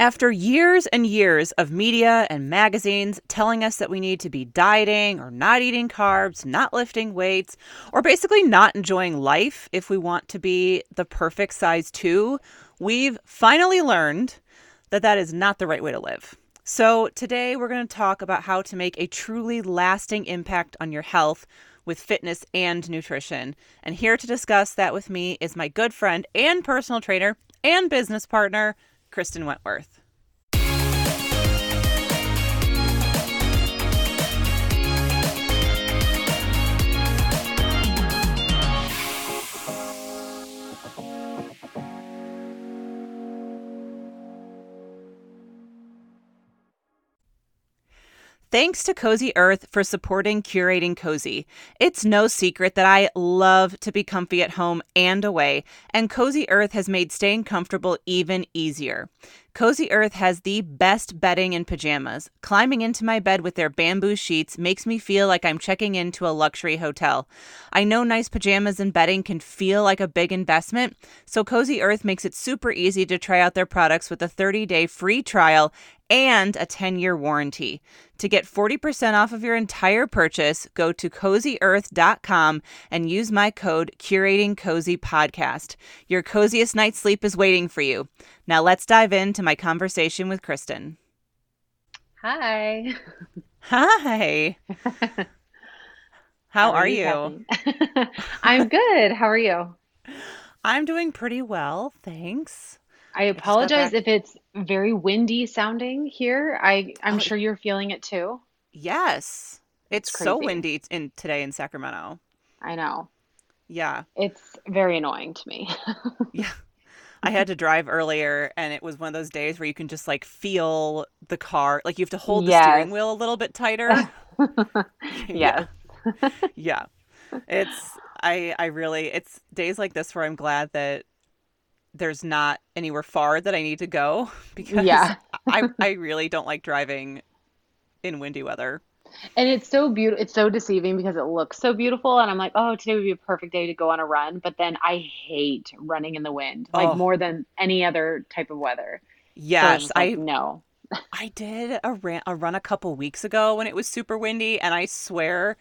After years and years of media and magazines telling us that we need to be dieting or not eating carbs, not lifting weights, or basically not enjoying life if we want to be the perfect size two, we've finally learned that that is not the right way to live. So, today we're going to talk about how to make a truly lasting impact on your health with fitness and nutrition. And here to discuss that with me is my good friend and personal trainer and business partner, Kristin Wentworth. Thanks to Cozy Earth for supporting Curating Cozy. It's no secret that I love to be comfy at home and away, and Cozy Earth has made staying comfortable even easier. Cozy Earth has the best bedding and pajamas. Climbing into my bed with their bamboo sheets makes me feel like I'm checking into a luxury hotel. I know nice pajamas and bedding can feel like a big investment, so Cozy Earth makes it super easy to try out their products with a 30 day free trial and a 10 year warranty. To get 40% off of your entire purchase, go to cozyearth.com and use my code Curating Cozy Podcast. Your coziest night's sleep is waiting for you. Now let's dive into my conversation with Kristin. Hi. Hi. How, How are, are, you? you? I'm good. How are you? I'm doing pretty well, thanks. I apologize I if it's very windy sounding here. I I'm oh, sure you're feeling it too. Yes. It's, it's so windy in today in Sacramento. I know. Yeah. It's very annoying to me. yeah. I had to drive earlier and it was one of those days where you can just like feel the car like you have to hold the steering wheel a little bit tighter. yes. yeah. yeah. It's I I really it's days like this where I'm glad that there's not anywhere far that I need to go because yeah. I I really don't like driving in windy weather. And it's so beautiful. It's so deceiving because it looks so beautiful, and I'm like, oh, today would be a perfect day to go on a run. But then I hate running in the wind, like oh. more than any other type of weather. Yes, so I know. I did a, ran, a run a couple weeks ago when it was super windy, and I swear,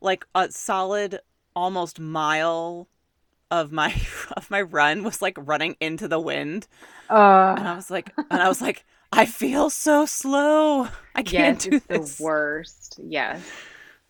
like a solid almost mile of my of my run was like running into the wind. Uh, and I was like and I was like I feel so slow. I can't yes, do this. the worst. Yes.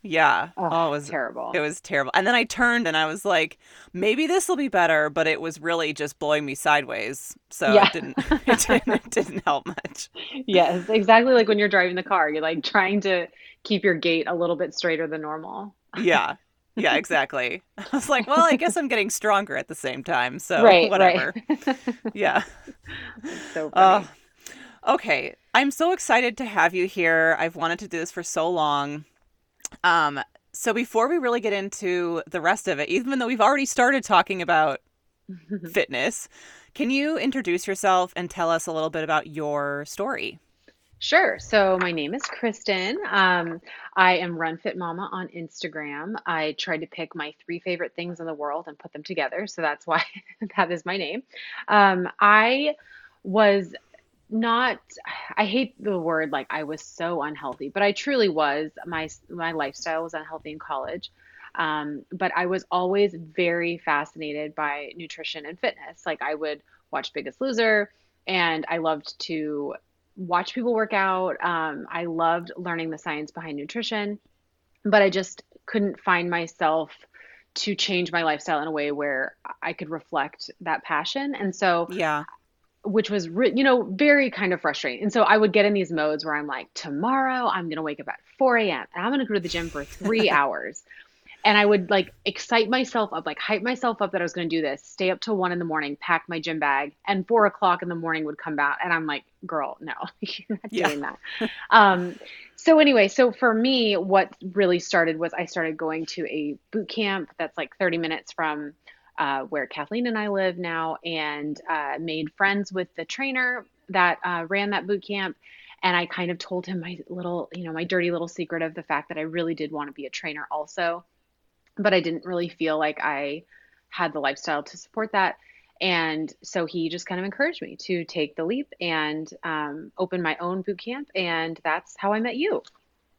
Yeah. Oh, oh, it was terrible. It was terrible. And then I turned and I was like, maybe this will be better, but it was really just blowing me sideways. So yeah. it didn't it didn't it didn't help much. Yes, exactly like when you're driving the car. You're like trying to keep your gait a little bit straighter than normal. Yeah yeah, exactly. I was like, well, I guess I'm getting stronger at the same time. So right, whatever. Right. yeah. so funny. Uh, okay. I'm so excited to have you here. I've wanted to do this for so long. Um, so before we really get into the rest of it, even though we've already started talking about fitness, can you introduce yourself and tell us a little bit about your story? Sure. So my name is Kristin. Um, I am Run Fit Mama on Instagram. I tried to pick my three favorite things in the world and put them together. So that's why that is my name. Um, I was not I hate the word like I was so unhealthy, but I truly was. My my lifestyle was unhealthy in college. Um, but I was always very fascinated by nutrition and fitness. Like I would watch Biggest Loser and I loved to watch people work out. Um, I loved learning the science behind nutrition, but I just couldn't find myself to change my lifestyle in a way where I could reflect that passion. And so, yeah, which was, you know, very kind of frustrating. And so I would get in these modes where I'm like, tomorrow I'm going to wake up at 4 a.m. and I'm going to go to the gym for three hours and I would like excite myself up, like hype myself up that I was going to do this, stay up till one in the morning, pack my gym bag, and four o'clock in the morning would come out. And I'm like, girl, no, you're not yeah. doing that. um, so anyway, so for me, what really started was I started going to a boot camp that's like 30 minutes from uh, where Kathleen and I live now, and uh, made friends with the trainer that uh, ran that boot camp. And I kind of told him my little, you know, my dirty little secret of the fact that I really did want to be a trainer also but I didn't really feel like I had the lifestyle to support that. And so he just kind of encouraged me to take the leap and um, open my own boot camp. And that's how I met you.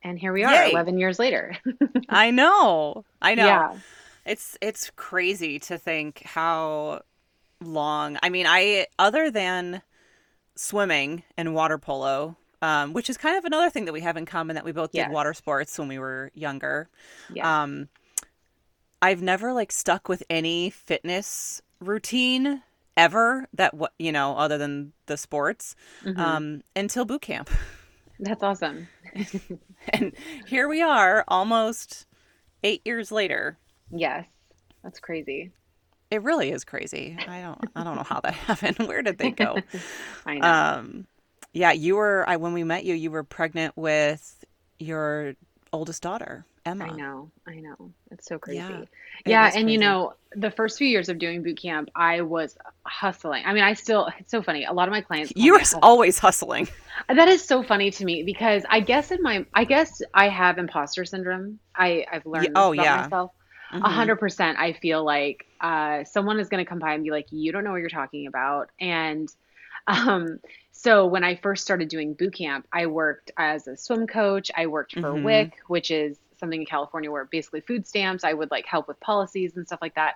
And here we are, Yay. 11 years later. I know. I know. Yeah. It's it's crazy to think how long. I mean, I other than swimming and water polo, um, which is kind of another thing that we have in common that we both did water sports when we were younger. Yeah. Um, I've never like stuck with any fitness routine ever that what you know other than the sports Mhm. um, until boot camp. that's awesome. and here we are almost eight years later Yes. That's crazy. It really is crazy. I don't I don't know how that happened. Where did they go? I know. Um yeah, you were I when we met you, you were pregnant with your oldest daughter, Emma. I know. I know. It's so crazy. Yeah, Yeah, and you know, the first few years of doing boot camp, I was hustling. I mean, I still, it's so funny. A lot of my clients, You were always hustling. that is so funny to me because I guess in my, I guess I have imposter syndrome. I, I've learned Ye- this oh, about yeah. myself. A Mhm. hundred percent. I feel like uh, someone is going to come by and be like, "You don't know what you're talking about." And um, so when I first started doing boot camp, I worked as a swim coach. I worked for Mhm. WIC, which is something in California where basically food stamps. I would like help with policies and stuff like that.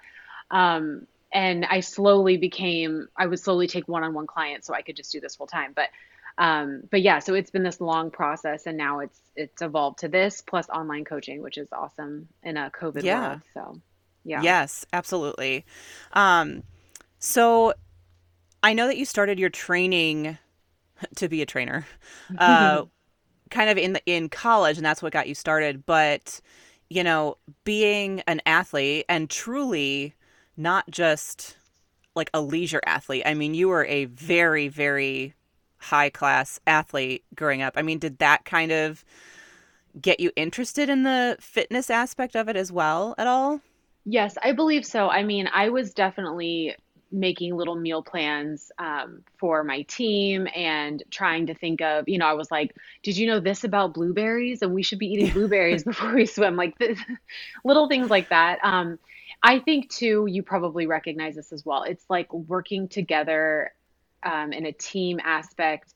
Um, and I slowly became. I would slowly take one-on-one clients so I could just do this full time. But um, but yeah, so it's been this long process, and now it's it's evolved to this plus online coaching, which is awesome in a COVID Yeah. world. So yeah. Yes, absolutely. Um so I know that you started your training to be a trainer. Uh kind of in the in college and that's what got you started, but you know, being an athlete and truly not just like a leisure athlete. I mean, you were a very very high class athlete growing up. I mean, did that kind of get you interested in the fitness aspect of it as well at all? Yes, I believe so. I mean, I was definitely making little meal plans um, for my team and trying to think of, you know, I was like, did you know this about blueberries? And we should be eating blueberries before we swim. Like this, little things like that. Um, I think too, you probably recognize this as well. It's like working together um, in a team aspect.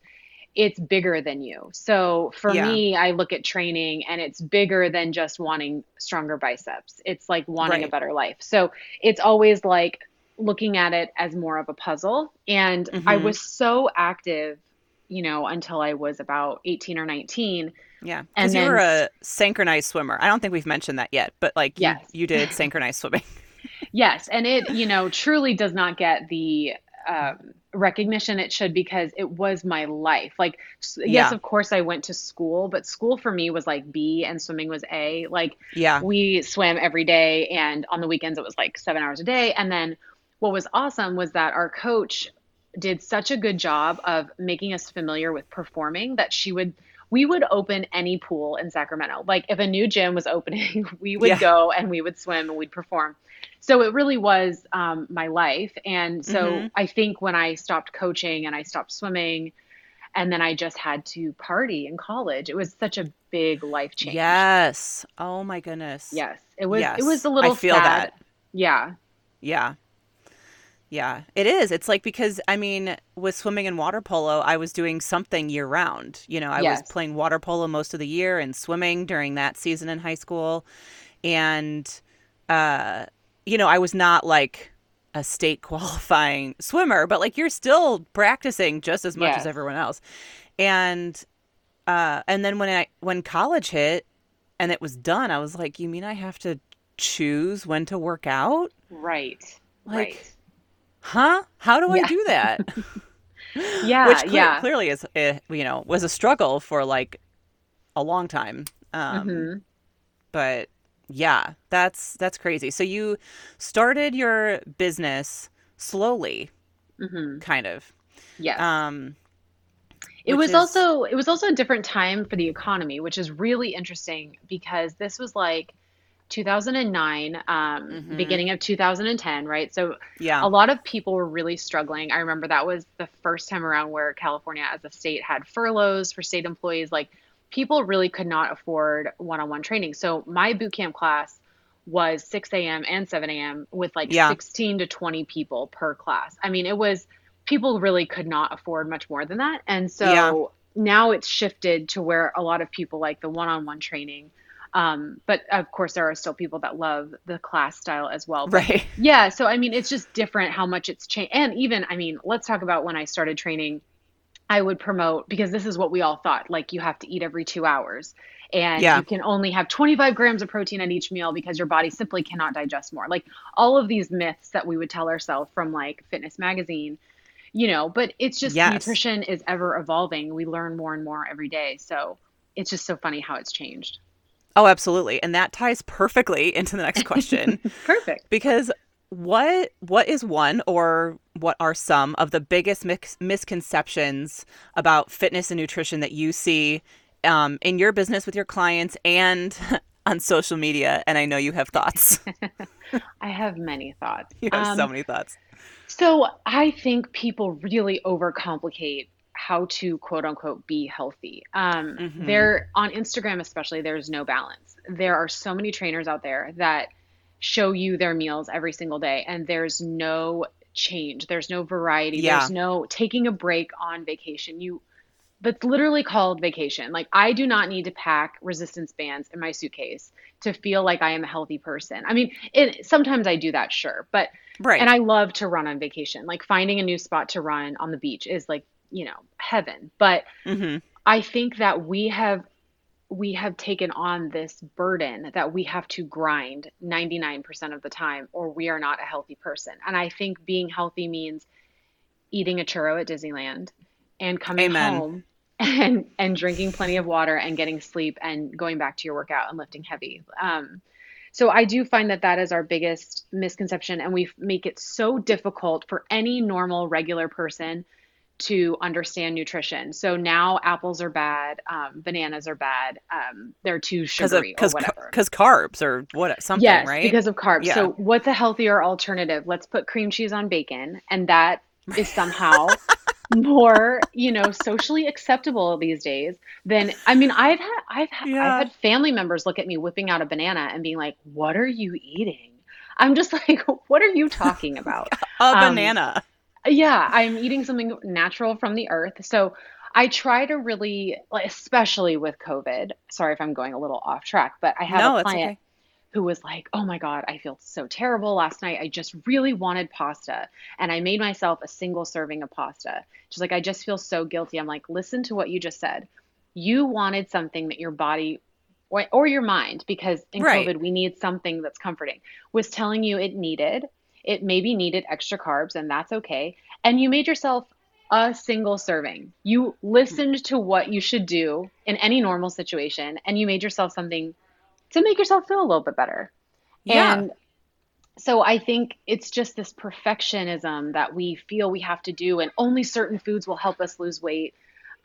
It's bigger than you. So for Yeah. me, I look at training and it's bigger than just wanting stronger biceps. It's like wanting a better life. So it's always like looking at it as more of a puzzle. And I Mhm. was so active, you know, until I was about 18 or 19. Yeah, And because you were a synchronized swimmer. I don't think we've mentioned that yet, but like you, Yes. you did synchronized swimming. Yes, and it, you know, truly does not get the um, recognition it should because it was my life. Like, yes, Yeah. of course, I went to school, but school for me was like B and swimming was A. Like, Yeah, we swam every day, and on the weekends, it was like seven hours a day. And then what was awesome was that our coach did such a good job of making us familiar with performing that she would. We would open any pool in Sacramento. Like if a new gym was opening, we would Yeah. go and we would swim and we'd perform. So it really was um, my life. And so Mhm. I think when I stopped coaching and I stopped swimming, and then I just had to party in college, it was such a big life change. yes. Oh my goodness. Yes, it was. Yes. It was a little I feel sad. that. Yeah. Yeah. Yeah, it is. It's like because I mean, with swimming and water polo, I was doing something year round. You know, I was playing water polo most of the year and swimming during that season in high school. And uh, you know, I was not like a state qualifying swimmer, but like you're still practicing just as much as everyone else. And uh and then when I when college hit and it was done, I was like, you mean I have to choose when to work out? Right. Like, right. huh? How do I do that? Yeah. Which cle- yeah. clearly is, uh, you know, was a struggle for like a long time. Um, hmm But yeah, that's that's crazy. So you started your business slowly, hmm kind of. Yes. Um, It was is- also it was also a different time for the economy, which is really interesting because this was like 2009, um, Mhm. beginning of 2010, right? So yeah, a lot of people were really struggling. I remember that was the first time around where California as a state had furloughs for state employees. Like people really could not afford one-on-one training. So my boot camp class was 6 a.m. and 7 a.m. with like Yeah. 16 to 20 people per class. I mean, it was people really could not afford much more than that. And so Yeah. now it's shifted to where a lot of people like the one on one training. Um, but of course, there are still people that love the class style as well. But Right. yeah, so I mean, it's just different how much it's changed. And even, I mean, let's talk about when I started training. I would promote because this is what we all thought like you have to eat every two hours and Yeah. you can only have 25 grams of protein at each meal because your body simply cannot digest more. Like all of these myths that we would tell ourselves from like Fitness Magazine, you know, but it's just Yes. nutrition is ever evolving. We learn more and more every day. So it's just so funny how it's changed. Oh, absolutely. And that ties perfectly into the next question. Perfect. because what what is one or what are some of the biggest misconceptions about fitness and nutrition that you see um, in your business with your clients and on social media? And I know you have thoughts. I have many thoughts. you have so Um, many thoughts. So I think people really overcomplicate how to quote unquote be healthy. Um, Mhm. There on Instagram, especially, there's no balance. There are so many trainers out there that show you their meals every single day, and there's no change. There's no variety. Yeah. There's no taking a break on vacation. You that's literally called vacation. Like I do not need to pack resistance bands in my suitcase to feel like I am a healthy person. I mean, it, sometimes I do that, sure, but Right. and I love to run on vacation. Like finding a new spot to run on the beach is like, you know, heaven. But hmm I think that we have we have taken on this burden that we have to grind 99% of the time or we are not a healthy person. And I think being healthy means eating a churro at Disneyland and coming Amen. home and and drinking plenty of water and getting sleep and going back to your workout and lifting heavy. Um, so I do find that that is our biggest misconception, and we make it so difficult for any normal, regular person to understand nutrition. So now apples are bad, um, bananas are bad, um, they're too of sugary or because whatever. because carbs or what something Yes, right? because of carbs. Yeah. So what's a healthier alternative? Let's put cream cheese on bacon, and that is somehow more, you know, socially acceptable these days than I mean, I've had I've had, Yeah. I've had family members look at me whipping out a banana and being like, "What are you eating?" I'm just like, "What are you talking about?" a um, banana. Yeah, I'm eating something natural from the earth. So I try to really, especially with COVID. Sorry if I'm going a little off track, but I have No, a client okay. who was like, "Oh my God, I feel so terrible last night. I just really wanted pasta, and I made myself a single serving of pasta." She's like, "I just feel so guilty." I'm like, "Listen to what you just said. You wanted something that your body or, or your mind, because in Right. COVID we need something that's comforting, was telling you it needed. It maybe needed extra carbs, and that's okay. And you made yourself a single serving. You listened to what you should do in any normal situation, and you made yourself something to make yourself feel a little bit better. Yeah. And so I think it's just this perfectionism that we feel we have to do, and only certain foods will help us lose weight.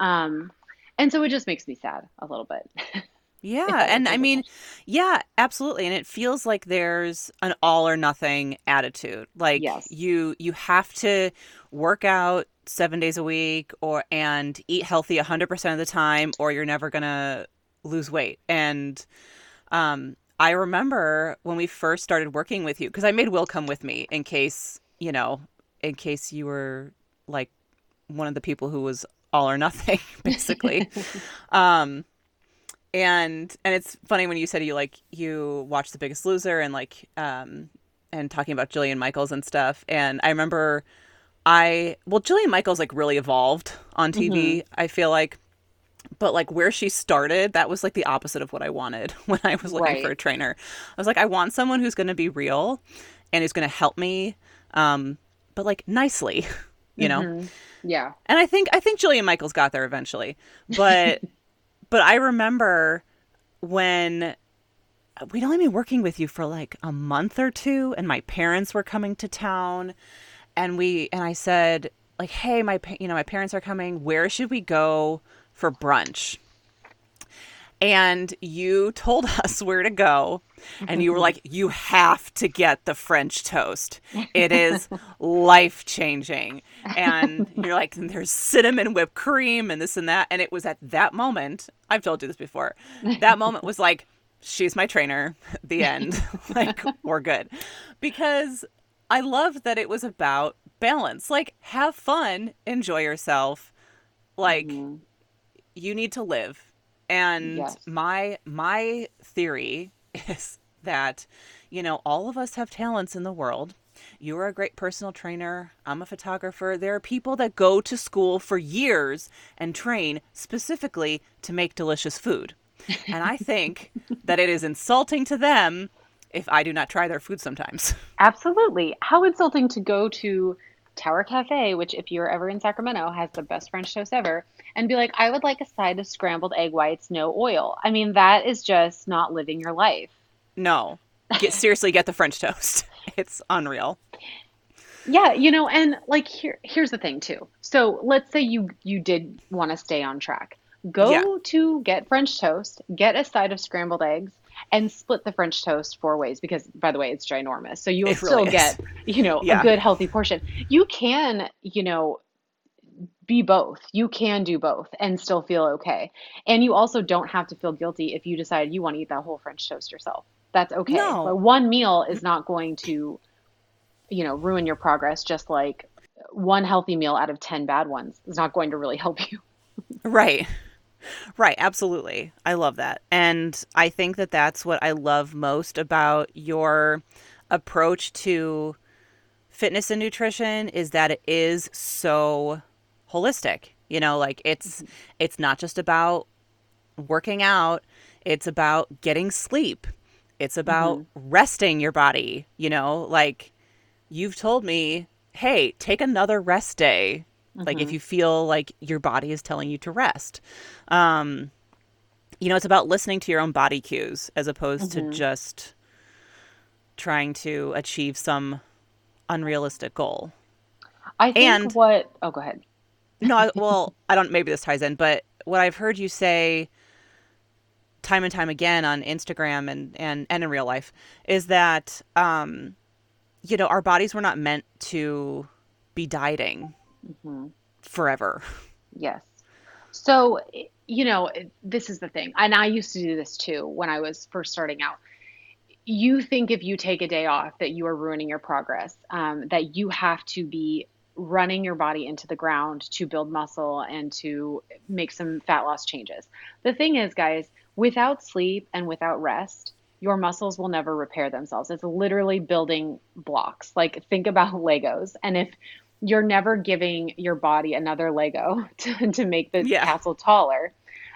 Um, and so it just makes me sad a little bit. Yeah, and I mean, yeah, absolutely. And it feels like there's an all or nothing attitude. Like Yes. you you have to work out 7 days a week or and eat healthy 100% of the time or you're never going to lose weight. And um I remember when we first started working with you because I made Will come with me in case, you know, in case you were like one of the people who was all or nothing basically. um and and it's funny when you said you like you watched The Biggest Loser and like um and talking about Jillian Michaels and stuff. And I remember I well Jillian Michaels like really evolved on TV. I feel like, but like where she started, that was like the opposite of what I wanted when I was looking Right. for a trainer. I was like, I want someone who's going to be real and who's going to help me, um, but like nicely, you know. Mhm. Yeah. And I think I think Jillian Michaels got there eventually. But but I remember when uh, we'd only been working with you for like a month or two and my parents were coming to town and we and I said like hey my you know my parents are coming where should we go for brunch? And you told us where to go and you were like you have to get the french toast. It is life changing. And you're like there's cinnamon whipped cream and this and that and it was at that moment I've told you this before. That moment was like she's my trainer. The end. like, we're good. Because I loved that it was about balance. Like, have fun, enjoy yourself. Like, mm-hmm. you need to live. And yes. my my theory is that, you know, all of us have talents in the world. You're a great personal trainer. I'm a photographer. There are people that go to school for years and train specifically to make delicious food. And I think that it is insulting to them if I do not try their food sometimes. Absolutely. How insulting to go to Tower Cafe, which, if you're ever in Sacramento, has the best French toast ever, and be like, I would like a side of scrambled egg whites, no oil. I mean, that is just not living your life. No. Get, seriously, get the French toast. It's unreal. Yeah, you know, and like here here's the thing too. So let's say you you did want to stay on track. Go yeah. to get French toast, get a side of scrambled eggs, and split the French toast four ways because, by the way, it's ginormous. So you'll still get, you know, yeah. a good healthy portion. You can, you know, be both. You can do both and still feel okay. And you also don't have to feel guilty if you decide you want to eat that whole French toast yourself. That's okay. No. But one meal is not going to, you know, ruin your progress. Just like one healthy meal out of ten bad ones is not going to really help you. right. Right, absolutely. I love that. And I think that that's what I love most about your approach to fitness and nutrition is that it is so holistic. You know, like it's mm-hmm. it's not just about working out, it's about getting sleep. It's about mm-hmm. resting your body, you know, like you've told me, "Hey, take another rest day mm-hmm. like if mm-hmm. you feel like your body is telling you to rest um you know it's about listening to your own body cues as opposed mm-hmm. to just trying to achieve some unrealistic goal i think and, what oh go ahead no I, well i don't maybe this ties in but what i've heard you say time and time again on instagram and and, and in real life is that um you know our bodies were not meant to be dieting mm-hmm. forever. Yes. So, you know, this is the thing. And I used to do this too when I was first starting out. You think if you take a day off that you are ruining your progress, um, that you have to be running your body into the ground to build muscle and to make some fat loss changes. The thing is, guys, without sleep and without rest, your muscles will never repair themselves. It's literally building blocks. Like, think about Legos. And if you're never giving your body another Lego to, to make the yeah. castle taller.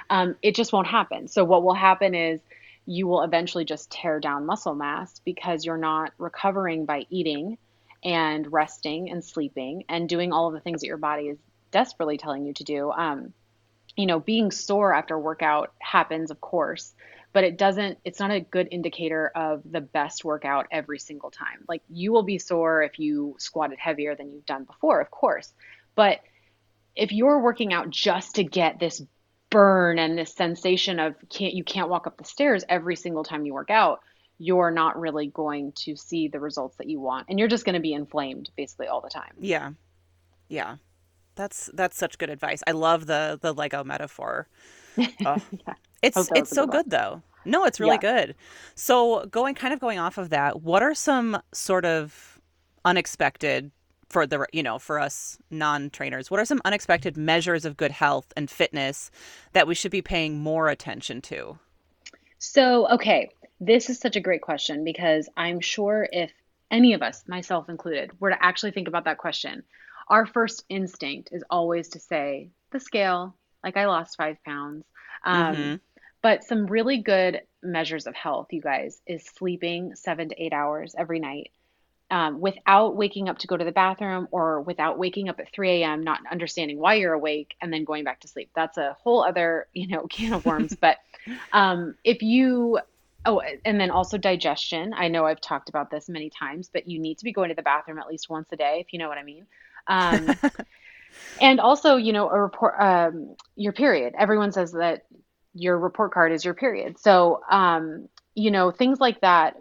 Um, it just won't happen. So what will happen is you will eventually just tear down muscle mass because you're not recovering by eating and resting and sleeping and doing all of the things that your body is desperately telling you to do. Um, you know, being sore after workout happens, of course, but it doesn't it's not a good indicator of the best workout every single time like you will be sore if you squatted heavier than you've done before of course but if you're working out just to get this burn and this sensation of can't you can't walk up the stairs every single time you work out you're not really going to see the results that you want and you're just going to be inflamed basically all the time yeah yeah that's that's such good advice i love the the lego metaphor oh. yeah. It's it's so good though. No, it's really yeah. good. So going kind of going off of that, what are some sort of unexpected for the you know for us non-trainers what are some unexpected measures of good health and fitness that we should be paying more attention to so okay this is such a great question because i'm sure if any of us myself included were to actually think about that question our first instinct is always to say the scale like i lost five pounds um, mm-hmm. But some really good measures of health, you guys, is sleeping seven to eight hours every night. Um, without waking up to go to the bathroom or without waking up at 3 a.m., not understanding why you're awake and then going back to sleep. That's a whole other, you know, can of worms. but um, if you, oh, and then also digestion. I know I've talked about this many times, but you need to be going to the bathroom at least once a day, if you know what I mean. Um, and also, you know, a report, um, your period. Everyone says that your report card is your period. So, um, you know, things like that.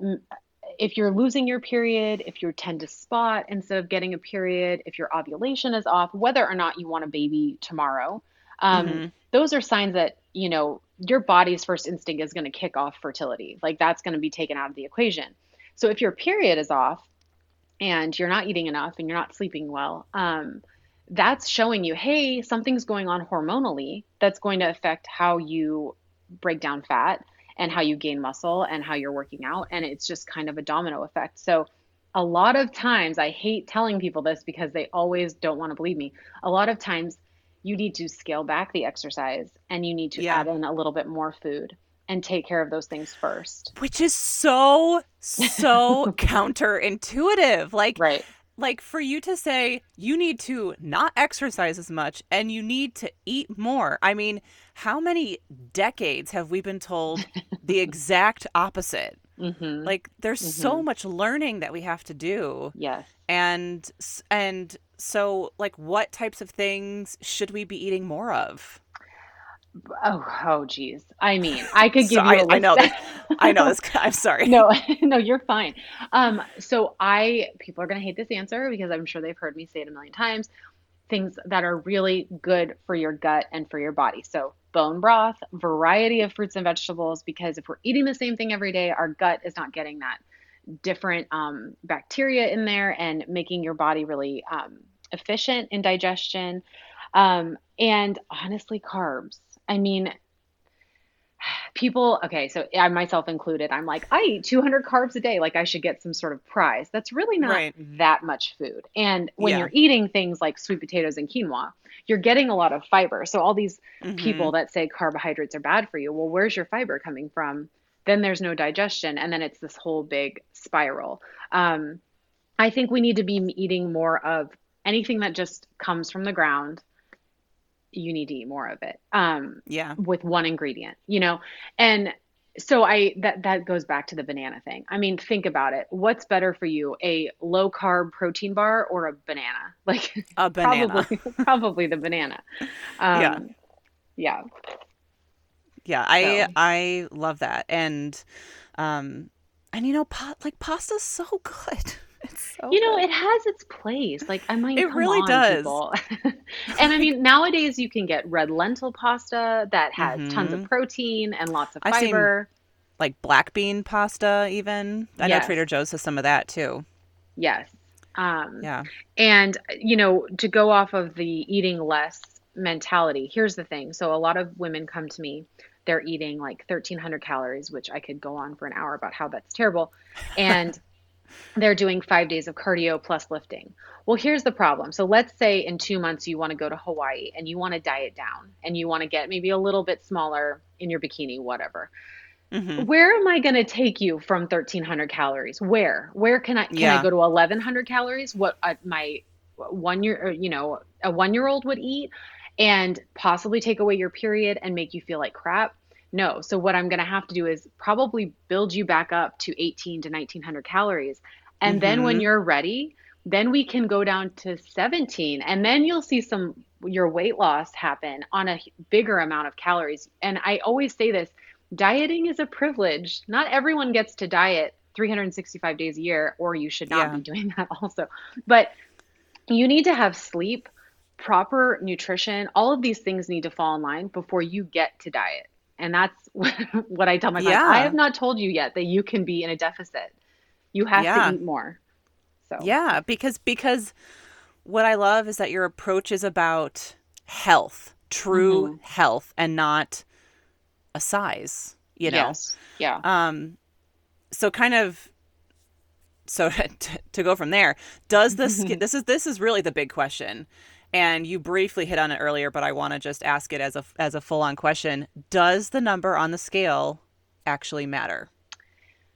If you're losing your period, if you tend to spot instead of getting a period, if your ovulation is off, whether or not you want a baby tomorrow, um, mm-hmm. those are signs that, you know, your body's first instinct is going to kick off fertility. Like that's going to be taken out of the equation. So if your period is off and you're not eating enough and you're not sleeping well, um, that's showing you, hey, something's going on hormonally that's going to affect how you break down fat and how you gain muscle and how you're working out. And it's just kind of a domino effect. So a lot of times, I hate telling people this because they always don't want to believe me. A lot of times, you need to scale back the exercise and you need to yeah. add in a little bit more food and take care of those things first. Which is so, so counterintuitive. Like, right. like for you to say you need to not exercise as much and you need to eat more. I mean, how many decades have we been told the exact opposite? Mm-hmm. Like there's mm-hmm. so much learning that we have to do. Yes. And and so like what types of things should we be eating more of? Oh, oh, geez. I mean, I could give so you. I, I know. That, I know this. I'm sorry. No, no, you're fine. Um, so I people are gonna hate this answer because I'm sure they've heard me say it a million times. Things that are really good for your gut and for your body. So bone broth, variety of fruits and vegetables, because if we're eating the same thing every day, our gut is not getting that different um, bacteria in there and making your body really um, efficient in digestion. Um, and honestly, carbs. I mean, people okay so i myself included i'm like i eat 200 carbs a day like i should get some sort of prize that's really not right. that much food and when yeah. you're eating things like sweet potatoes and quinoa you're getting a lot of fiber so all these mm-hmm. people that say carbohydrates are bad for you well where's your fiber coming from then there's no digestion and then it's this whole big spiral um, i think we need to be eating more of anything that just comes from the ground you need to eat more of it. Um, yeah. With one ingredient, you know, and so I that that goes back to the banana thing. I mean, think about it. What's better for you, a low carb protein bar or a banana? Like a banana. Probably, probably the banana. Um, yeah. Yeah. Yeah, I so. I love that, and um, and you know, pot like pasta's so good. So you know, good. it has its place. Like I might. It really on, does. and I mean, nowadays you can get red lentil pasta that has mm-hmm. tons of mm-hmm. protein and lots of fiber. like black bean pasta, even. I yes. know Trader Joe's has some of that too. Yes. Um, yeah. And you know, to go off of the eating less mentality, here's the thing. So a lot of women come to me they're eating like 1300 calories which i could go on for an hour about how that's terrible and they're doing five days of cardio plus lifting. Well, here's the problem. So let's say in two months you want to go to Hawaii and you want to diet down and you want to get maybe a little bit smaller in your bikini, whatever. Mm-hmm. Where am I going to take you from 1300 calories? Where? Where can I can yeah. I go to 1100 calories? What uh, my one year, you know, a one year old would eat, and possibly take away your period and make you feel like crap. No. So what I'm going to have to do is probably build you back up to 18 to 1900 calories. And mm-hmm. then when mm-hmm. you're ready, then we can go down to 17 and then you'll see some your weight loss happen on a bigger amount of calories. And I always say this, dieting is a privilege. Not everyone gets to diet 365 days a year or you should not yeah. be doing that also. But you need to have sleep, proper nutrition, all of these things need to fall in line before you get to diet. And that's what I tell my clients. Yeah. I have not told you yet that you can be in a deficit. You have yeah. to eat more. So Yeah, because because what I love is that your approach is about health, true mm-hmm. health and not a size, you know. Yes. Yeah. Um so kind of so to, to go from there, does the skin this is this is really the big question and you briefly hit on it earlier, but I want to just ask it as a as a full on question. Does the number on the scale actually matter?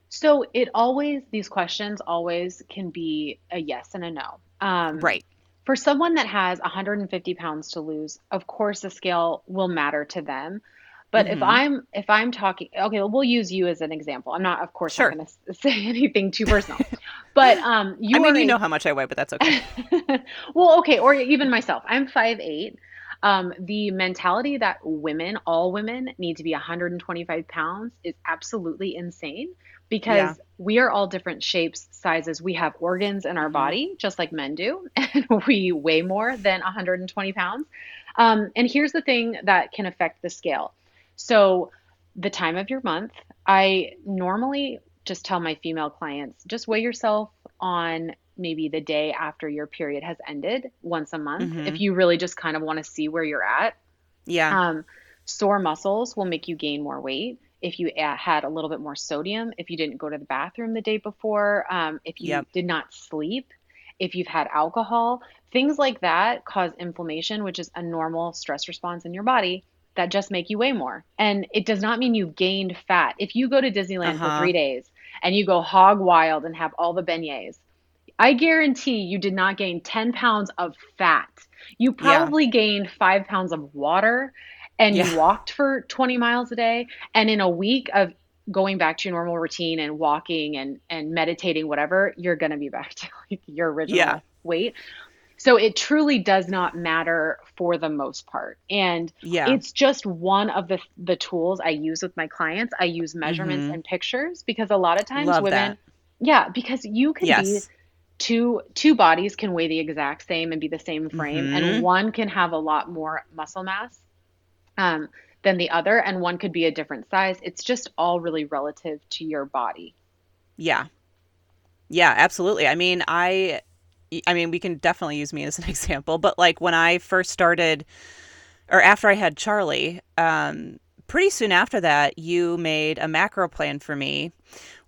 So it always these questions always can be a yes and a no. Um, right. For someone that has 150 pounds to lose, of course the scale will matter to them. But mm-hmm. if I'm if I'm talking, okay, well, we'll use you as an example. I'm not, of course, sure. not going to say anything too personal. but um, you. I mean, you know how much I weigh, but that's okay. well, okay, or even myself. I'm five eight. Um, the mentality that women, all women, need to be 125 pounds is absolutely insane because yeah. we are all different shapes, sizes. We have organs in our mm-hmm. body, just like men do, and we weigh more than 120 pounds. Um, and here's the thing that can affect the scale So, the time of your month, I normally just tell my female clients just weigh yourself on maybe the day after your period has ended once a month Mm-hmm. if you really just kind of want to see where you're at. Yeah. Um, sore muscles will make you gain more weight. If you had a little bit more sodium, if you didn't go to the bathroom the day before, um, if you Yep. did not sleep, if you've had alcohol, things like that cause inflammation, which is a normal stress response in your body that just make you weigh more. And it does not mean you've gained fat. If you go to Disneyland for Uh-huh. three days and you go hog wild and have all the beignets, I guarantee you did not gain 10 pounds of fat. You Yeah. probably gained five pounds of water and Yeah. you walked for 20 miles a day. And in a week of going back to your normal routine and walking and, and meditating, whatever, you're going to be back to like your original Yeah. weight. So it truly does not matter for the most part. And Yeah. it's just one of the the tools I use with my clients. I use measurements Mhm. and pictures because a lot of times Love women that. yeah, because you can be two two bodies can weigh the exact same and be the same frame Mhm. and one can have a lot more muscle mass um, than the other and one could be a different size. It's just all really relative to your body. Yeah. Yeah, absolutely. I mean, I I mean, we can definitely use me as an example, but like when I first started or after I had Charlie, um pretty soon after that, you made a macro plan for me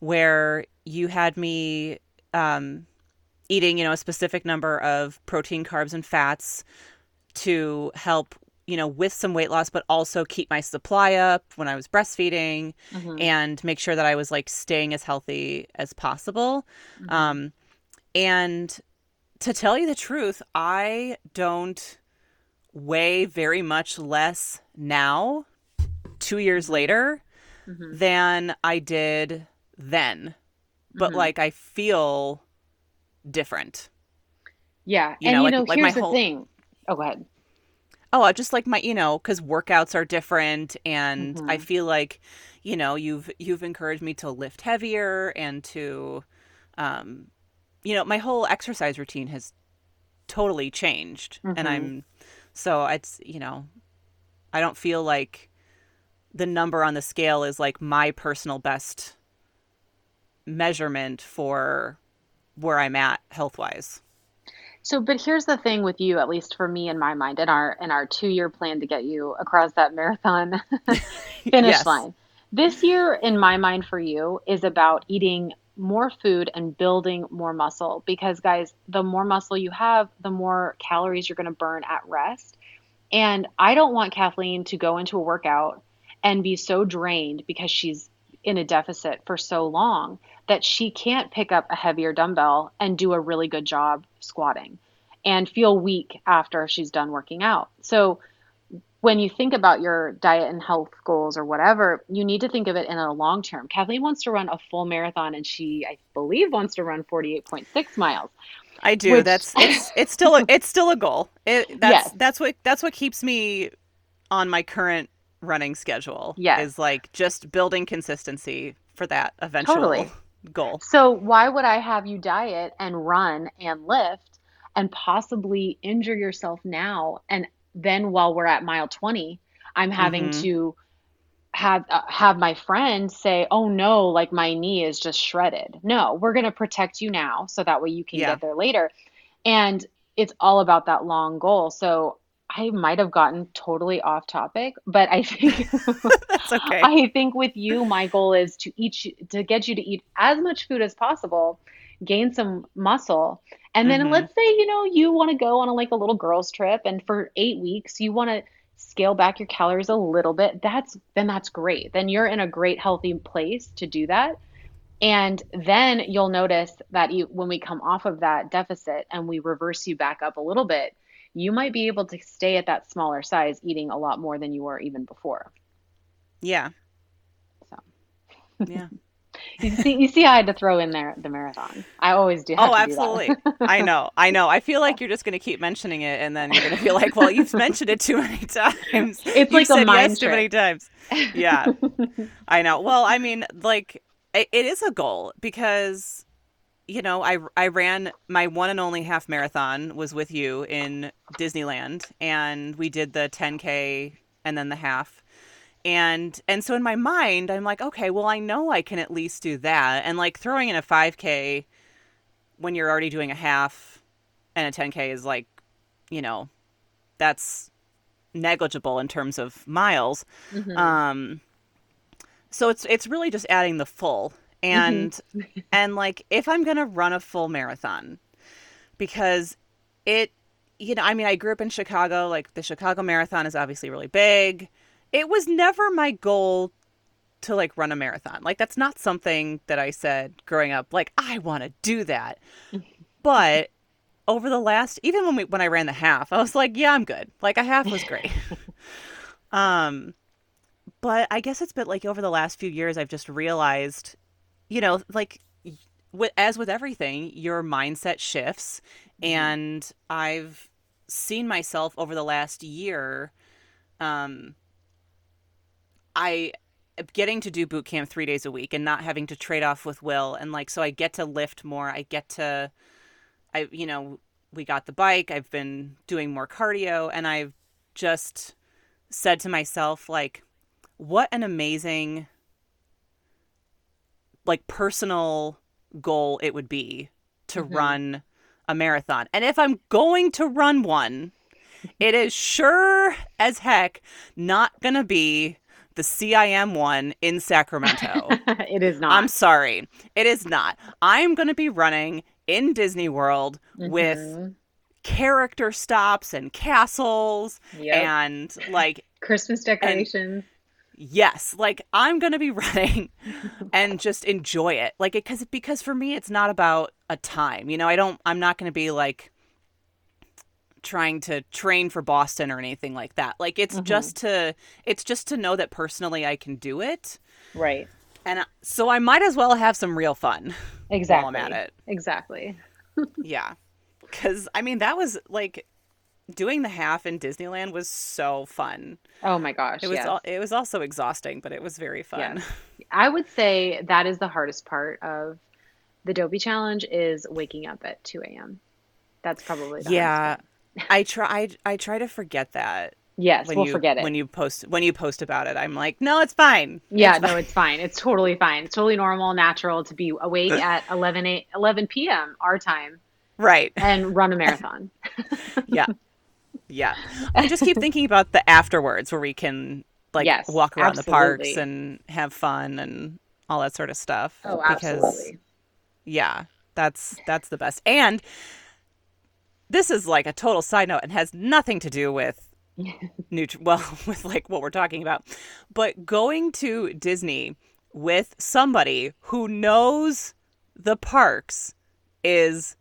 where you had me um eating, you know, a specific number of protein, carbs and fats to help, you know, with some weight loss but also keep my supply up when I was breastfeeding Mhm. and make sure that I was like staying as healthy as possible. Mhm. Um, and to tell you the truth, I don't weigh very much less now, two years later, Mhm. than I did then. But Mhm. like I feel different. yeah, you and know, you like- know, like my here's the thing. Oh, go ahead. Oh, I just like my, you know, because workouts are different, and I Mhm. feel like, you know, you've you've encouraged me to lift heavier and to, um, you know, my whole exercise routine has totally changed, and Mhm. I'm so it's you know, I don't feel like the number on the scale is like my personal best measurement for where I'm at health wise. So, but here's the thing with you, at least for me in my mind, in our in our two year plan to get you across that marathon finish Yes. line. This year, in my mind, for you is about eating more food and building more muscle. Because, guys, the more muscle you have, the more calories you're going to burn at rest. And I don't want Kathleen to go into a workout and be so drained because she's in a deficit for so long that she can't pick up a heavier dumbbell and do a really good job squatting and feel weak after she's done working out. So when you think about your diet and health goals or whatever, you need to think of it in a long term. Kathleen wants to run a full marathon and she I believe wants to run 48.6 miles. I do. Which- That's it's it's still a, it's still a goal. It that's Yes. that's what that's what keeps me on my current running schedule. Yes. is like just building consistency for that eventual Totally. goal. So why would I have you diet and run and lift and possibly injure yourself now and then while we're at mile 20, I'm having Mhm. to have uh, have my friend say, "Oh no, like my knee is just shredded." No, we're going to protect you now so that way you can Yeah. get there later. And it's all about that long goal. So I might have gotten totally off topic, but I think That's okay. I think with you, my goal is to eat to get you to eat as much food as possible, gain some muscle, and then Mhm. let's say you know you want to go on a, like a little girls trip, and for eight weeks you want to scale back your calories a little bit. That's then that's great. Then you're in a great healthy place to do that. And then you'll notice that you, when we come off of that deficit and we reverse you back up a little bit, you might be able to stay at that smaller size, eating a lot more than you were even before. yeah. So. Yeah. You see, you see, I had to throw in there the marathon. I always do. Have Oh, to do absolutely. I know. I know. I feel like you're just going to keep mentioning it, and then you're going to feel like, well, you've mentioned it too many times. It's You've like a mind yes too many times. Yeah. I know. Well, I mean, like it, it is a goal because you know, I I ran my one and only half marathon was with you in Disneyland and we did the 10k and then the half. And and so in my mind i'm like okay well i know i can at least do that and like throwing in a 5k when you're already doing a half and a 10k is like you know that's negligible in terms of miles Mhm. um so it's it's really just adding the full and Mm-hmm. and like if i'm gonna run a full marathon because it you know i mean i grew up in chicago like the chicago marathon is obviously really big it was never my goal to like run a marathon. Like that's not something that i said growing up like i want to do that. But over the last even when we when i ran the half i was like yeah i'm good. Like a half was great. Um but i guess it's been like over the last few years i've just realized you know like with, as with everything your mindset shifts. And i've seen myself over the last year um i getting to do boot camp three days a week and not having to trade off with will and like so i get to lift more i get to i you know we got the bike i've been doing more cardio and i've just said to myself like what an amazing like personal goal it would be to Mhm. run a marathon. And if I'm going to run one, it is sure as heck not going to be the CIM one in Sacramento. it is not. I'm sorry. It is not. I'm going to be running in Disney World with Mhm. character stops and castles Yep. and like Christmas decorations. yes like i'm gonna be running and just enjoy it like it because because for me it's not about a time you know i don't i'm not gonna be like trying to train for boston or anything like that like it's Mhm. just to it's just to know that personally i can do it right. and so i might as well have some real fun Exactly. while i'm at it Exactly. yeah because i mean that was like doing the half in disneyland was so fun Oh my gosh. it was yes. al- it was also exhausting but it was very fun Yes. I would say that is the hardest part of the Dopey challenge is waking up at 2 a.m. That's probably the yeah hardest part. I try I, I try to forget that Yes, when we'll you forget it. when you post when you post about it i'm like no it's fine yeah, It's no, fine." it's fine. It's totally fine. It's totally normal, natural to be awake at 11 a, 11 p.m. our time right and run a marathon. yeah yeah i just keep thinking about the afterwards where we can like Yes, walk around the parks and have fun and all that sort of stuff Oh, because absolutely. yeah that's that's the best and this is like a total side note and has nothing to do with nutri- well with like what we're talking about. But going to disney with somebody who knows the parks is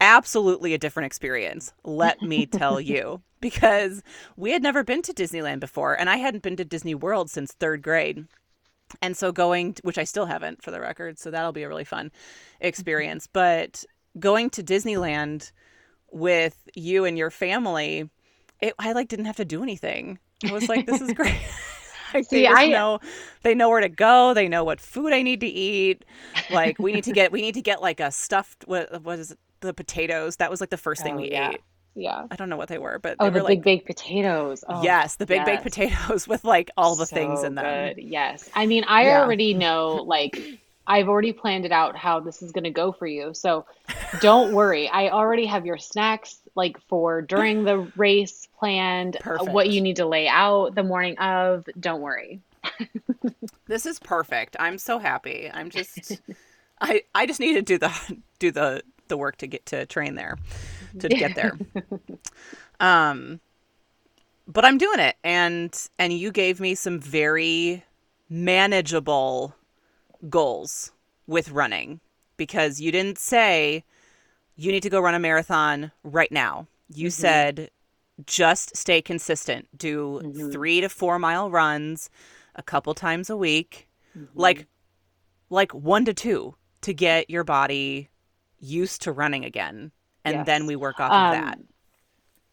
absolutely a different experience let me tell you. Because we had never been to disneyland before and i hadn't been to disney world since third grade. And so going which i still haven't for the record so that'll be a really fun experience. But going to disneyland with you and your family it, i like didn't have to do anything i was like this is great like See, they I- know they know where to go they know what food i need to eat like we need to get we need to get like a stuffed what, what is it the potatoes that was like the first thing Oh, we yeah. ate Yeah. i don't know what they were but Oh, they the were big like baked potatoes. Oh, yes the big baked potatoes with like all the things in them good. Yes. I mean, I Yeah. already know, like, I've already planned it out how this is going to go for you. So don't worry. I already have your snacks, like, for during the race planned, uh, what you need to lay out the morning of. Don't worry. This is perfect. I'm so happy. I'm just I I just need to do the do the the work to get to train there to get there. Um but I'm doing it and and you gave me some very manageable goals with running because you didn't say you need to go run a marathon right now. You said just stay consistent. Do Mhm. 3 to 4 mile runs a couple times a week like like one to two to get your body used to running again and then we work off Um, of that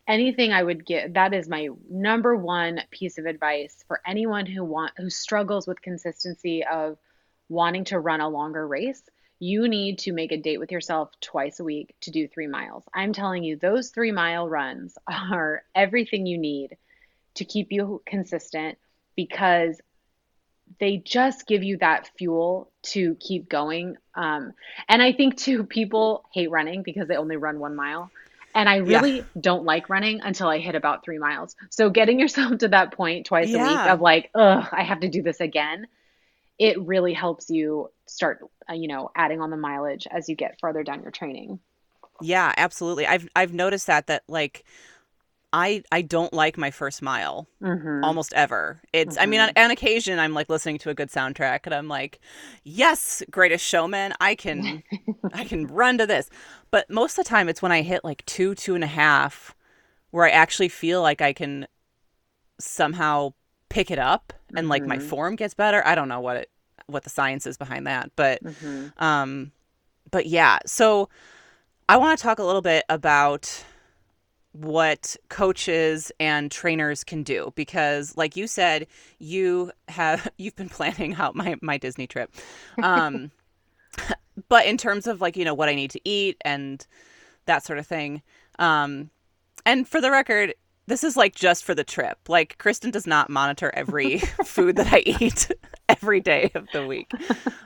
anything I would get that is my number one piece of advice for anyone who want who struggles with consistency of wanting to run a longer race. You need to make a date with yourself twice a week to do three miles. I'm telling you, those three mile runs are everything you need to keep you consistent because they just give you that fuel to keep going. Um, and I think too, people hate running because they only run one mile. And I really yeah. don't like running until I hit about three miles. So getting yourself to that point twice yeah. a week of like, ugh, I have to do this again, it really helps you start, uh, you know, adding on the mileage as you get further down your training. Yeah, absolutely. I've I've noticed that that like I I don't like my first mile mm-hmm. almost ever. It's mm-hmm. I mean on, mm-hmm. on, occasion I'm like listening to a good soundtrack and I'm like, yes, greatest showman, I can I can run to this. But most of the time it's when I hit like two two and a half where I actually feel like I can somehow pick it up and mm-hmm. like my mm-hmm. form gets better. I don't know what it what the science is behind that, but mm-hmm. um, but yeah. So I want to talk a little bit about what coaches and trainers can do because like you said you have you've been planning out my my disney trip um but in terms of like you know what i need to eat and that sort of thing um and for the record this is like just for the trip like Kristin does not monitor every food that i eat every day of the week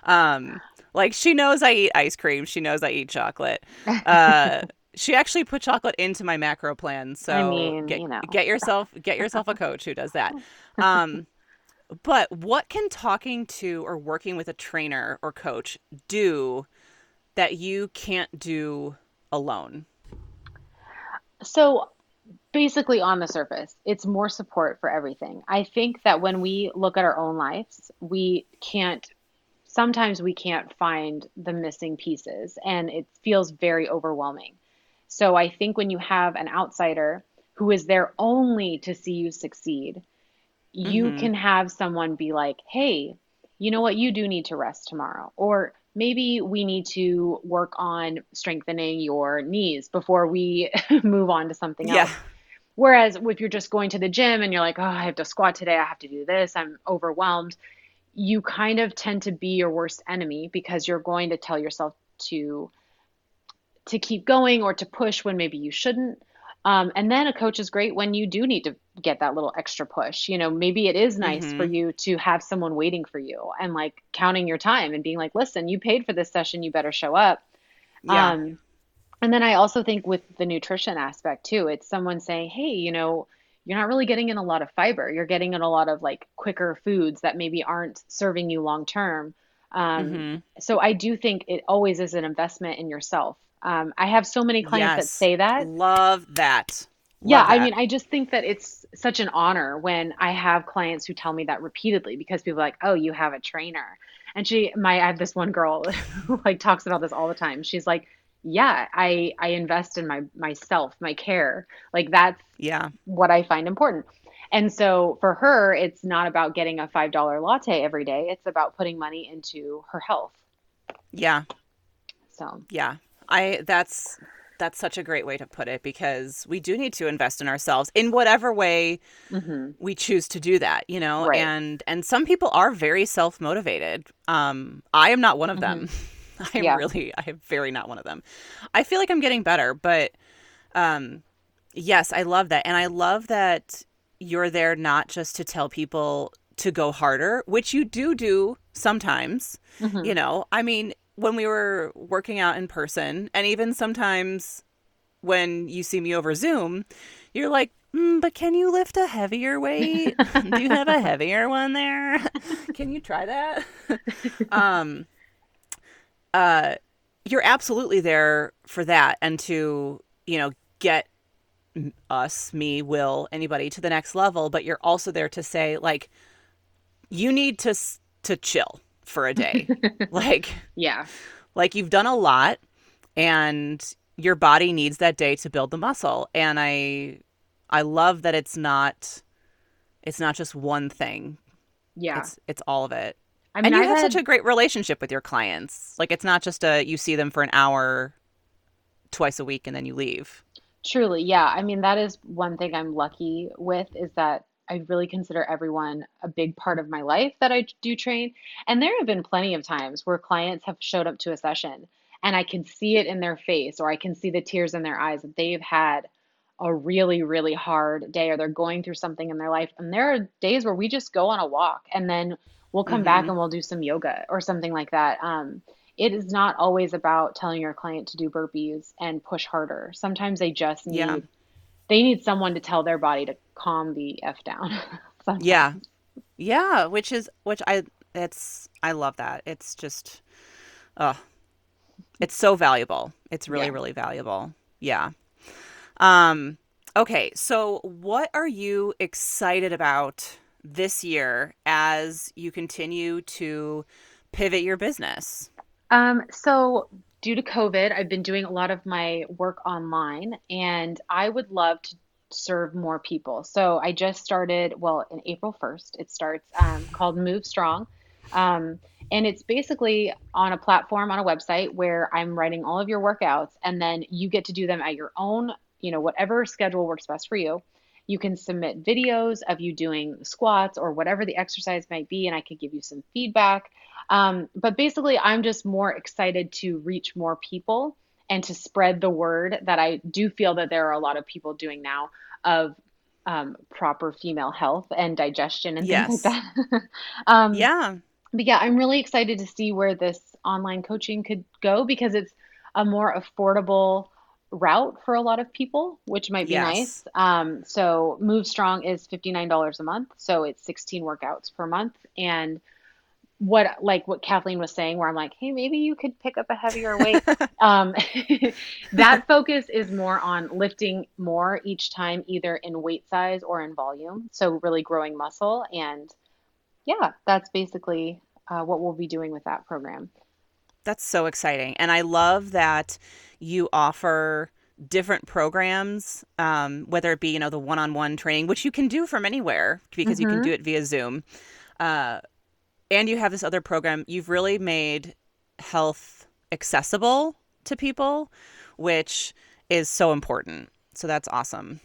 um like she knows i eat ice cream she knows i eat chocolate uh she actually put chocolate into my macro plan. So I mean, get, you know. get yourself get yourself a coach who does that. Um, but what can talking to or working with a trainer or coach do that you can't do alone? So basically on the surface, it's more support for everything. I think that when we look at our own lives, we can't sometimes we can't find the missing pieces and it feels very overwhelming. So I think when you have an outsider who is there only to see you succeed, you mm-hmm. can have someone be like, hey, you know what? You do need to rest tomorrow. Or maybe we need to work on strengthening your knees before we move on to something yeah. else. Whereas if you're just going to the gym and you're like, oh, I have to squat today, I have to do this, I'm overwhelmed, you kind of tend to be your worst enemy because you're going to tell yourself to to keep going or to push when maybe you shouldn't. Um, and then a coach is great when you do need to get that little extra push. You know, maybe it is nice mm-hmm. for you to have someone waiting for you and like counting your time and being like, listen, you paid for this session, you better show up. Yeah. Um, and then I also think with the nutrition aspect too, it's someone saying, hey, you know, you're not really getting in a lot of fiber. You're getting in a lot of like quicker foods that maybe aren't serving you long term. Um, mm-hmm. So I do think it always is an investment in yourself um, I have so many clients yes. that say that. Love that. Love yeah, that. I mean, I just think that it's such an honor when I have clients who tell me that repeatedly because people are like, "Oh, you have a trainer," and she, my, I have this one girl who like talks about this all the time. She's like, "Yeah, I I invest in my myself, my care. Like that's yeah what I find important." And so for her, it's not about getting a five dollar latte every day. It's about putting money into her health. Yeah. So yeah, I that's that's such a great way to put it because we do need to invest in ourselves in whatever way mm-hmm. we choose to do that you know right. and and some people are very self-motivated um i am not one of them mm-hmm. i'm yeah. really i am very not one of them i feel like i'm getting better but um yes i love that and i love that you're there not just to tell people to go harder which you do do sometimes mm-hmm. you know i mean when we were working out in person, and even sometimes when you see me over Zoom, you're like, mm, but can you lift a heavier weight? Do you have a heavier one there? can you try that? um, uh, you're absolutely there for that and to, you know, get us, me, Will, anybody to the next level, but you're also there to say like you need to to chill for a day. like, yeah. Like you've done a lot and your body needs that day to build the muscle. And I I love that it's not it's not just one thing. Yeah. It's it's all of it. I mean, and you I have had... such a great relationship with your clients. Like it's not just a you see them for an hour twice a week and then you leave. Truly, yeah. I mean, that is one thing I'm lucky with is that I really consider everyone a big part of my life that I do train. And there have been plenty of times where clients have showed up to a session and I can see it in their face or I can see the tears in their eyes that they've had a really, really hard day or they're going through something in their life. And there are days where we just go on a walk and then we'll come back Mm-hmm. and we'll do some yoga or something like that. Um, it is not always about telling your client to do burpees and push harder. Sometimes they just Yeah. They need someone to tell their body to calm the F down. Yeah. Yeah, which is which I it's I love that. It's just oh, it's so valuable. It's really Yeah. really valuable. Yeah. Um okay, so what are you excited about this year as you continue to pivot your business? Um, so due to COVID, I've been doing a lot of my work online and I would love to serve more people. So I just started, well, in April 1st, it starts um, called Move Strong. Um, and it's basically on a platform on a website where I'm writing all of your workouts and then you get to do them at your own, you know, whatever schedule works best for you. You can submit videos of you doing squats or whatever the exercise might be, and I could give you some feedback. Um, but basically, I'm just more excited to reach more people and to spread the word that I do feel that there are a lot of people doing now of um, proper female health and digestion and things like that. um, Yeah. but yeah, I'm really excited to see where this online coaching could go because it's a more affordable route for a lot of people, which might be Yes. nice. Um, so Move Strong is $59 a month, so it's 16 workouts per month. And what like what Kathleen was saying, where I'm like, hey, maybe you could pick up a heavier weight. Um, that focus is more on lifting more each time, either in weight size or in volume. So really growing muscle and yeah, that's basically uh, what we'll be doing with that program. That's so exciting. And I love that you offer different programs, um, whether it be, you know, the one-on-one training, which you can do from anywhere because you can hmm do it via Zoom. Uh, and you have this other program. You've really made health accessible to people, which is so important. So that's awesome.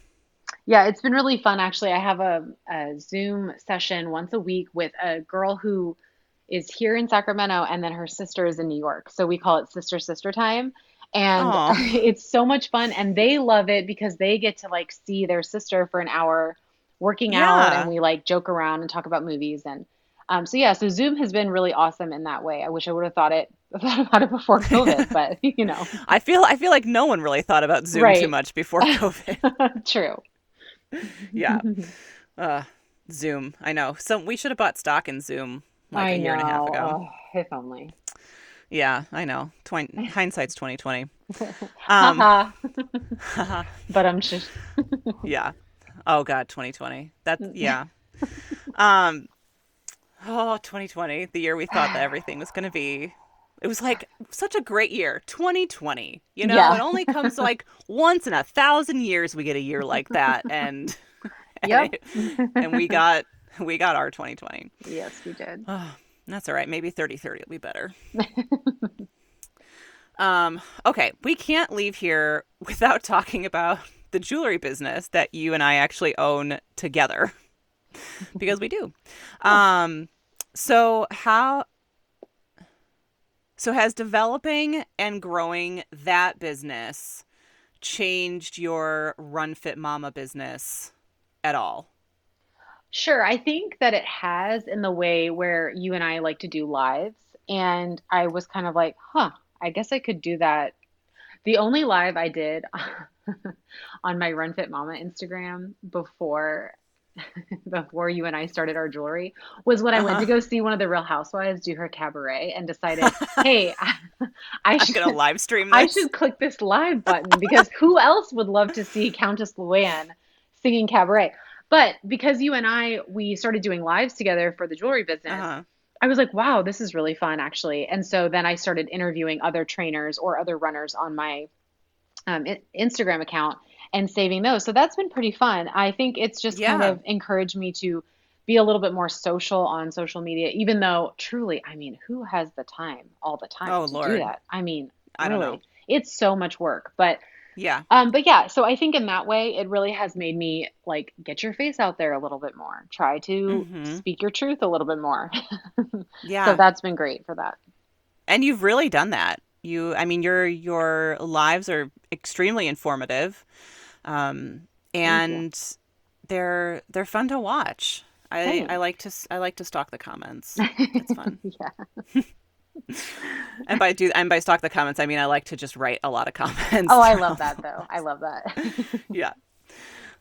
Yeah, it's been really fun actually. I have a, a Zoom session once a week with a girl who is here in Sacramento and then her sister is in New York. So we call it sister sister time. And Oh, it's so much fun and they love it because they get to like see their sister for an hour working out and we like joke around and talk about movies and um, so yeah, so Zoom has been really awesome in that way. I wish I would have thought it thought about it before COVID, but you know, I feel I feel like no one really thought about Zoom too much before COVID. True. Yeah. Uh, Zoom. I know. So we should have bought stock in Zoom like a I year and a half know. ago. Oh, if only. Yeah, I know. Twen- hindsight's 2020. Um, But I'm just yeah. Oh God, 2020. That yeah. Um, oh, 2020, the year we thought that everything was going to be. It was like such a great year, 2020. You know, yeah. it only comes like once in a thousand years we get a year like that, and and Yep. it, and we got we got our 2020. Yes, we did. Oh, that's all right. Maybe 30 30 will be better. Um, okay, we can't leave here without talking about the jewelry business that you and I actually own together because we do. Oh, Um, so how so has developing and growing that business changed your Run Fit Mama business at all? Sure. I think that it has in the way where you and I like to do lives. And I was kind of like, huh, I guess I could do that. The only live I did on my Run Fit Mama Instagram before before you and I started our jewelry was when I went to Uh-huh. go see one of the Real Housewives do her cabaret and decided, hey, I gonna should live stream I should click this live button because who else would love to see Countess Luann singing cabaret? But because you and I we started doing lives together for the jewelry business, Uh-huh. I was like, wow, this is really fun actually. And so then I started interviewing other trainers or other runners on my um, Instagram account and saving those. So that's been pretty fun. I think it's just kind of encouraged me to be a little bit more social on social media, even though truly, I mean, who has the time all the time Oh to do that? I mean, I don't know. it's so much work. But Yeah. um, but yeah, so I think in that way, it really has made me like get your face out there a little bit more. Try to Mm-hmm. speak your truth a little bit more. Yeah. So that's been great for that. And you've really done that. You, I mean, your your lives are extremely informative. Um, and they're they're fun to watch. I, Thanks. I like to I like to stalk the comments. It's fun. yeah. and by do and by stalk the comments, I mean I like to just write a lot of comments. Oh, I love that though. I love that. yeah.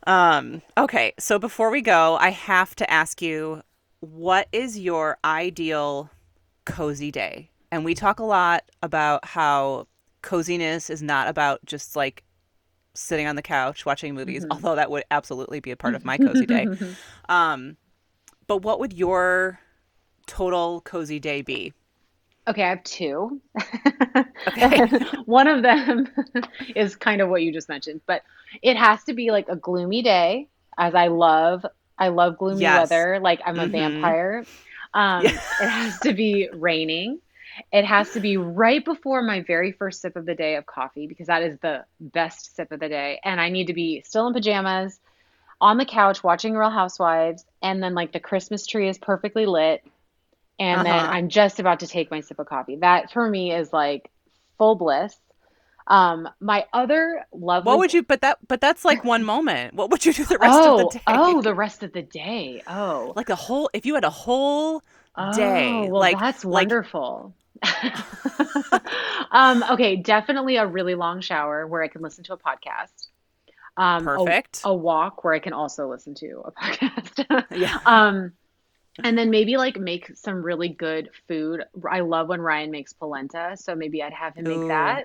Um, okay, so before we go, I have to ask you what is your ideal cozy day? And we talk a lot about how coziness is not about just like sitting on the couch watching movies, although that would absolutely be a part of my cozy day. Um, but what would your total cozy day be? Okay, I have two. Okay. One of them is kind of what you just mentioned, but it has to be like a gloomy day, as I love I love gloomy Yes. weather. Like I'm a Mhm. vampire. Um, Yeah. It has to be raining. It has to be right before my very first sip of the day of coffee because that is the best sip of the day. And I need to be still in pajamas, on the couch watching Real Housewives, and then like the Christmas tree is perfectly lit, and then Uh-huh. I'm just about to take my sip of coffee. That for me is like full bliss. Um, my other lovely What would you but that but that's like one moment. What would you do the rest oh, of the day? Oh, the rest of the day. Oh. like a whole if you had a whole day, Oh, well, like- that's like- wonderful. um, okay, definitely a really long shower where I can listen to a podcast. Um, a- perfect. A, walk where I can also listen to a podcast. yeah. um, and then maybe like make some really good food. I love when Ryan makes polenta, so maybe I'd have him make Ooh. that.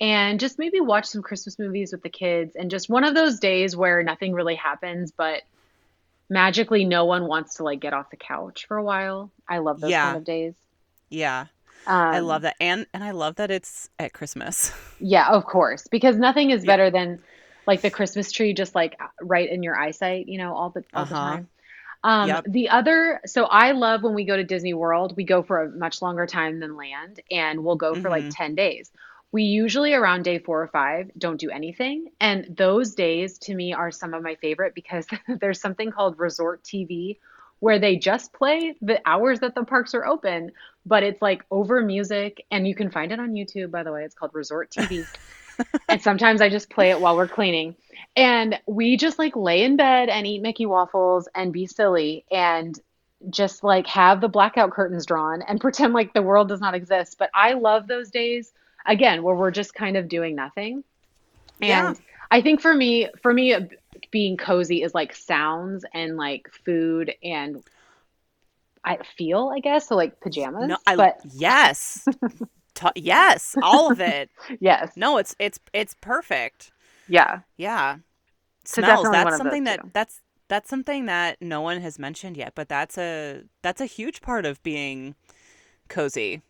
And just maybe watch some Christmas movies with the kids and just one of those days where nothing really happens, but magically no one wants to like get off the couch for a while. I love those Yeah. kind of days. Yeah. Um, I love that. And and I love that it's at Christmas. Yeah, of course, because nothing is Yeah. better than like the Christmas tree just like right in your eyesight, you know, all the all Uh-huh. time. Um, Yep. The other, so I love when we go to Disney World, we go for a much longer time than land, and we'll go for like Mhm. 10 days. We usually around day four or five don't do anything. And those days to me are some of my favorite because there's something called Resort TV where they just play the hours that the parks are open, but it's like over music. And you can find it on YouTube, by the way. It's called Resort TV. and sometimes I just play it while we're cleaning. And we just like lay in bed and eat Mickey waffles and be silly and just like have the blackout curtains drawn and pretend like the world does not exist. But I love those days again where we're just kind of doing nothing. Yeah. And I think for me, for me, being cozy is like sounds and like food and I feel, I guess, so like pajamas. No, I but yes. Yes, all of it. yes, No, it's it's it's perfect. Yeah, Yeah. So Smells. definitely one That's of something those that two. that's that's something that no one has mentioned yet, but that's a that's a huge part of being cozy.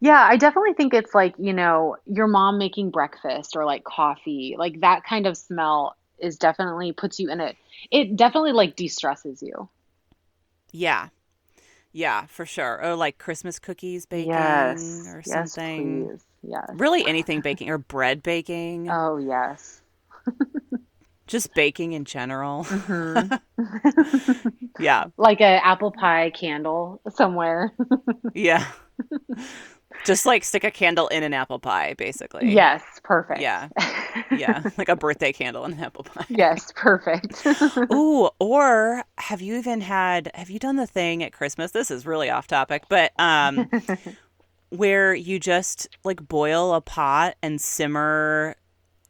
Yeah, I definitely think it's like, you know, your mom making breakfast or like coffee, like that kind of smell is definitely puts you in it. It definitely like de-stresses you. Yeah. Yeah, for sure. Or like Christmas cookies baking Yes. or Yes, something. please. Yes. Really anything baking or bread baking. Oh, yes. Just baking in general. Mhm. yeah. Like an apple pie candle somewhere. Yeah. Just like stick a candle in an apple pie, basically. Yes, perfect. Yeah. Yeah. Like a birthday candle in an apple pie. Yes, perfect. Ooh, or have you even had have you done the thing at Christmas? This is really off topic, but um where you just like boil a pot and simmer,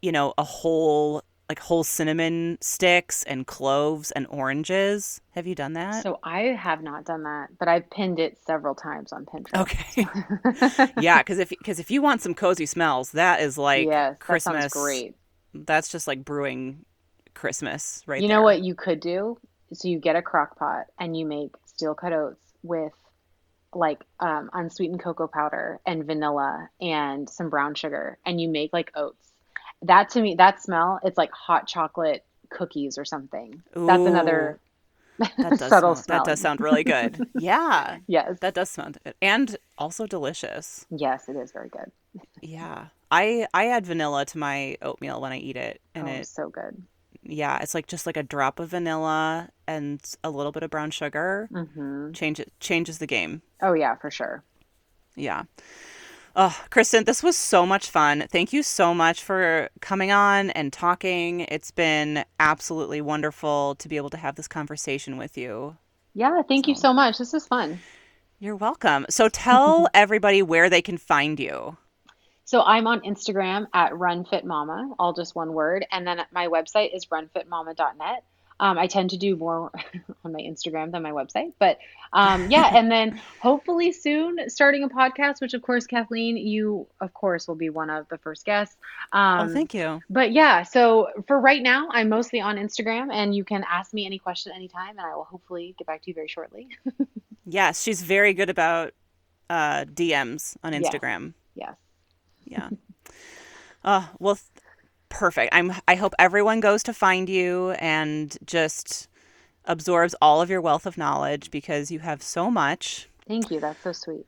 you know, a whole like whole cinnamon sticks and cloves and oranges. Have you done that? So I have not done that, but I've pinned it several times on Pinterest. Okay. yeah, because if because if you want some cozy smells, that is like yes, that Christmas. sounds great. That's just like brewing Christmas, right? You know there. what you could do? So you get a crock pot and you make steel cut oats with like um, unsweetened cocoa powder and vanilla and some brown sugar, and you make like oats. That to me, that smell, it's like hot chocolate cookies or something. That's another That does subtle smell. That does sound really good. yeah, Yes, that does sound good, and also delicious. yes, it is very good. Yeah, I I add vanilla to my oatmeal when I eat it, and oh, it so good. yeah, it's like just like a drop of vanilla and a little bit of brown sugar. hmm Change it changes the game. Oh yeah, for sure. Yeah. Oh, Kristin, this was so much fun. Thank you so much for coming on and talking. It's been absolutely wonderful to be able to have this conversation with you. Yeah, thank you So, so much. This is fun. you're welcome. So tell everybody where they can find you. So I'm on Instagram at runfitmama, all just one word, and then my website is runfitmama.net. Um, I tend to do more on my Instagram than my website, but um, yeah, and then hopefully soon starting a podcast, which of course, Kathleen, you of course will be one of the first guests. Oh, Um, thank you. but yeah, so for right now, I'm mostly on Instagram, and you can ask me any question anytime, and I will hopefully get back to you very shortly. Yes, she's very good about uh, DMs on Instagram. yes. Yeah. Uh, well, perfect. I'm. I hope everyone goes to find you and just absorbs all of your wealth of knowledge because you have so much. Thank you. That's so sweet.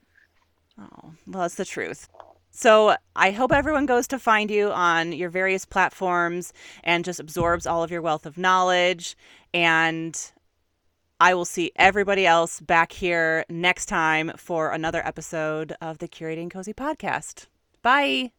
Oh, well, that's the truth. So I hope everyone goes to find you on your various platforms and just absorbs all of your wealth of knowledge. And I will see everybody else back here next time for another episode of the Curating Cozy podcast. Bye.